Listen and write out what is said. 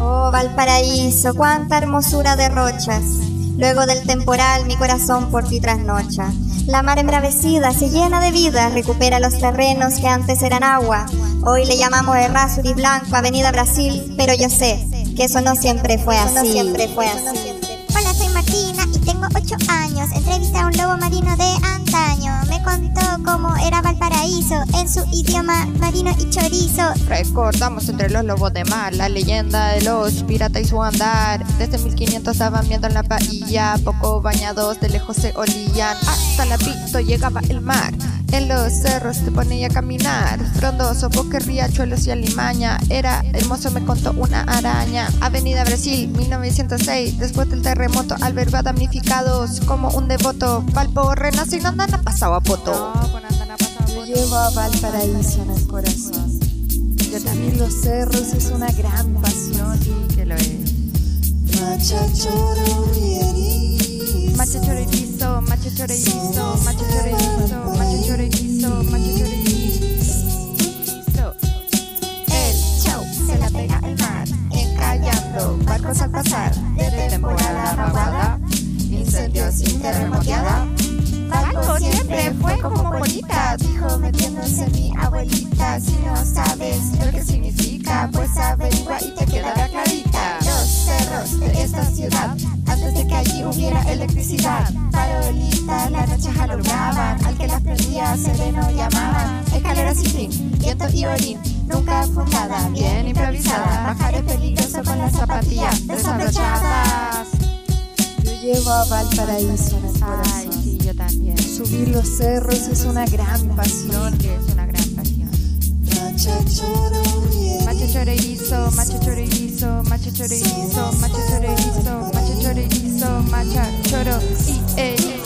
Oh Valparaíso, cuánta hermosura derrochas. Luego del temporal mi corazón por ti trasnocha. La mar embravecida se llena de vida, recupera los terrenos que antes eran agua. Hoy le llamamos Errázuriz Blanco, Avenida Brasil, pero yo sé que eso no siempre fue así. No siempre fue así. Hola, soy Martina y tengo 8 años. Entrevisté a un lobo contó cómo era Valparaíso en su idioma marino y chorizo. Recordamos entre los lobos de mar la leyenda de los piratas y su andar. Desde 1500 estaban viendo en la bahía, poco bañados de lejos se olían. Hasta la pito llegaba el mar. En los cerros te ponía a caminar, frondoso, bosque, riachuelos y alimaña. Era hermoso, me contó una araña. Avenida Brasil, 1906. Después del terremoto, albergó damnificados como un devoto. Valpo renace y no andan a pasado a poto. Yo llevo a Valparaíso en el corazón. Yo también. los cerros es una gran pasión. que lo es. Barcos al pasar. Desde temporada vaguada, incendios sin terremoteada. Valpo siempre fue como bonita, dijo metiéndose mi abuelita. Si no sabes lo que significa, pues averigua y te quedará clarita. Los cerros de esta ciudad, antes de que allí hubiera electricidad. Farolitas las noches alumbraban, al que las prendía sereno llamaban. Escaleras sin fin, viento y orín, nunca fundada, bien improvisada. Bajar es peligroso con las zapatillas desabrochadas. Yo llevo a Valparaíso en el Ay, sí, yo también. Subir los cerros es una gran pasión. que es una gran pasión. Macho chorizo, macho chorizo, macho chorizo, macho chorizo, macho chorizo, macho choro y.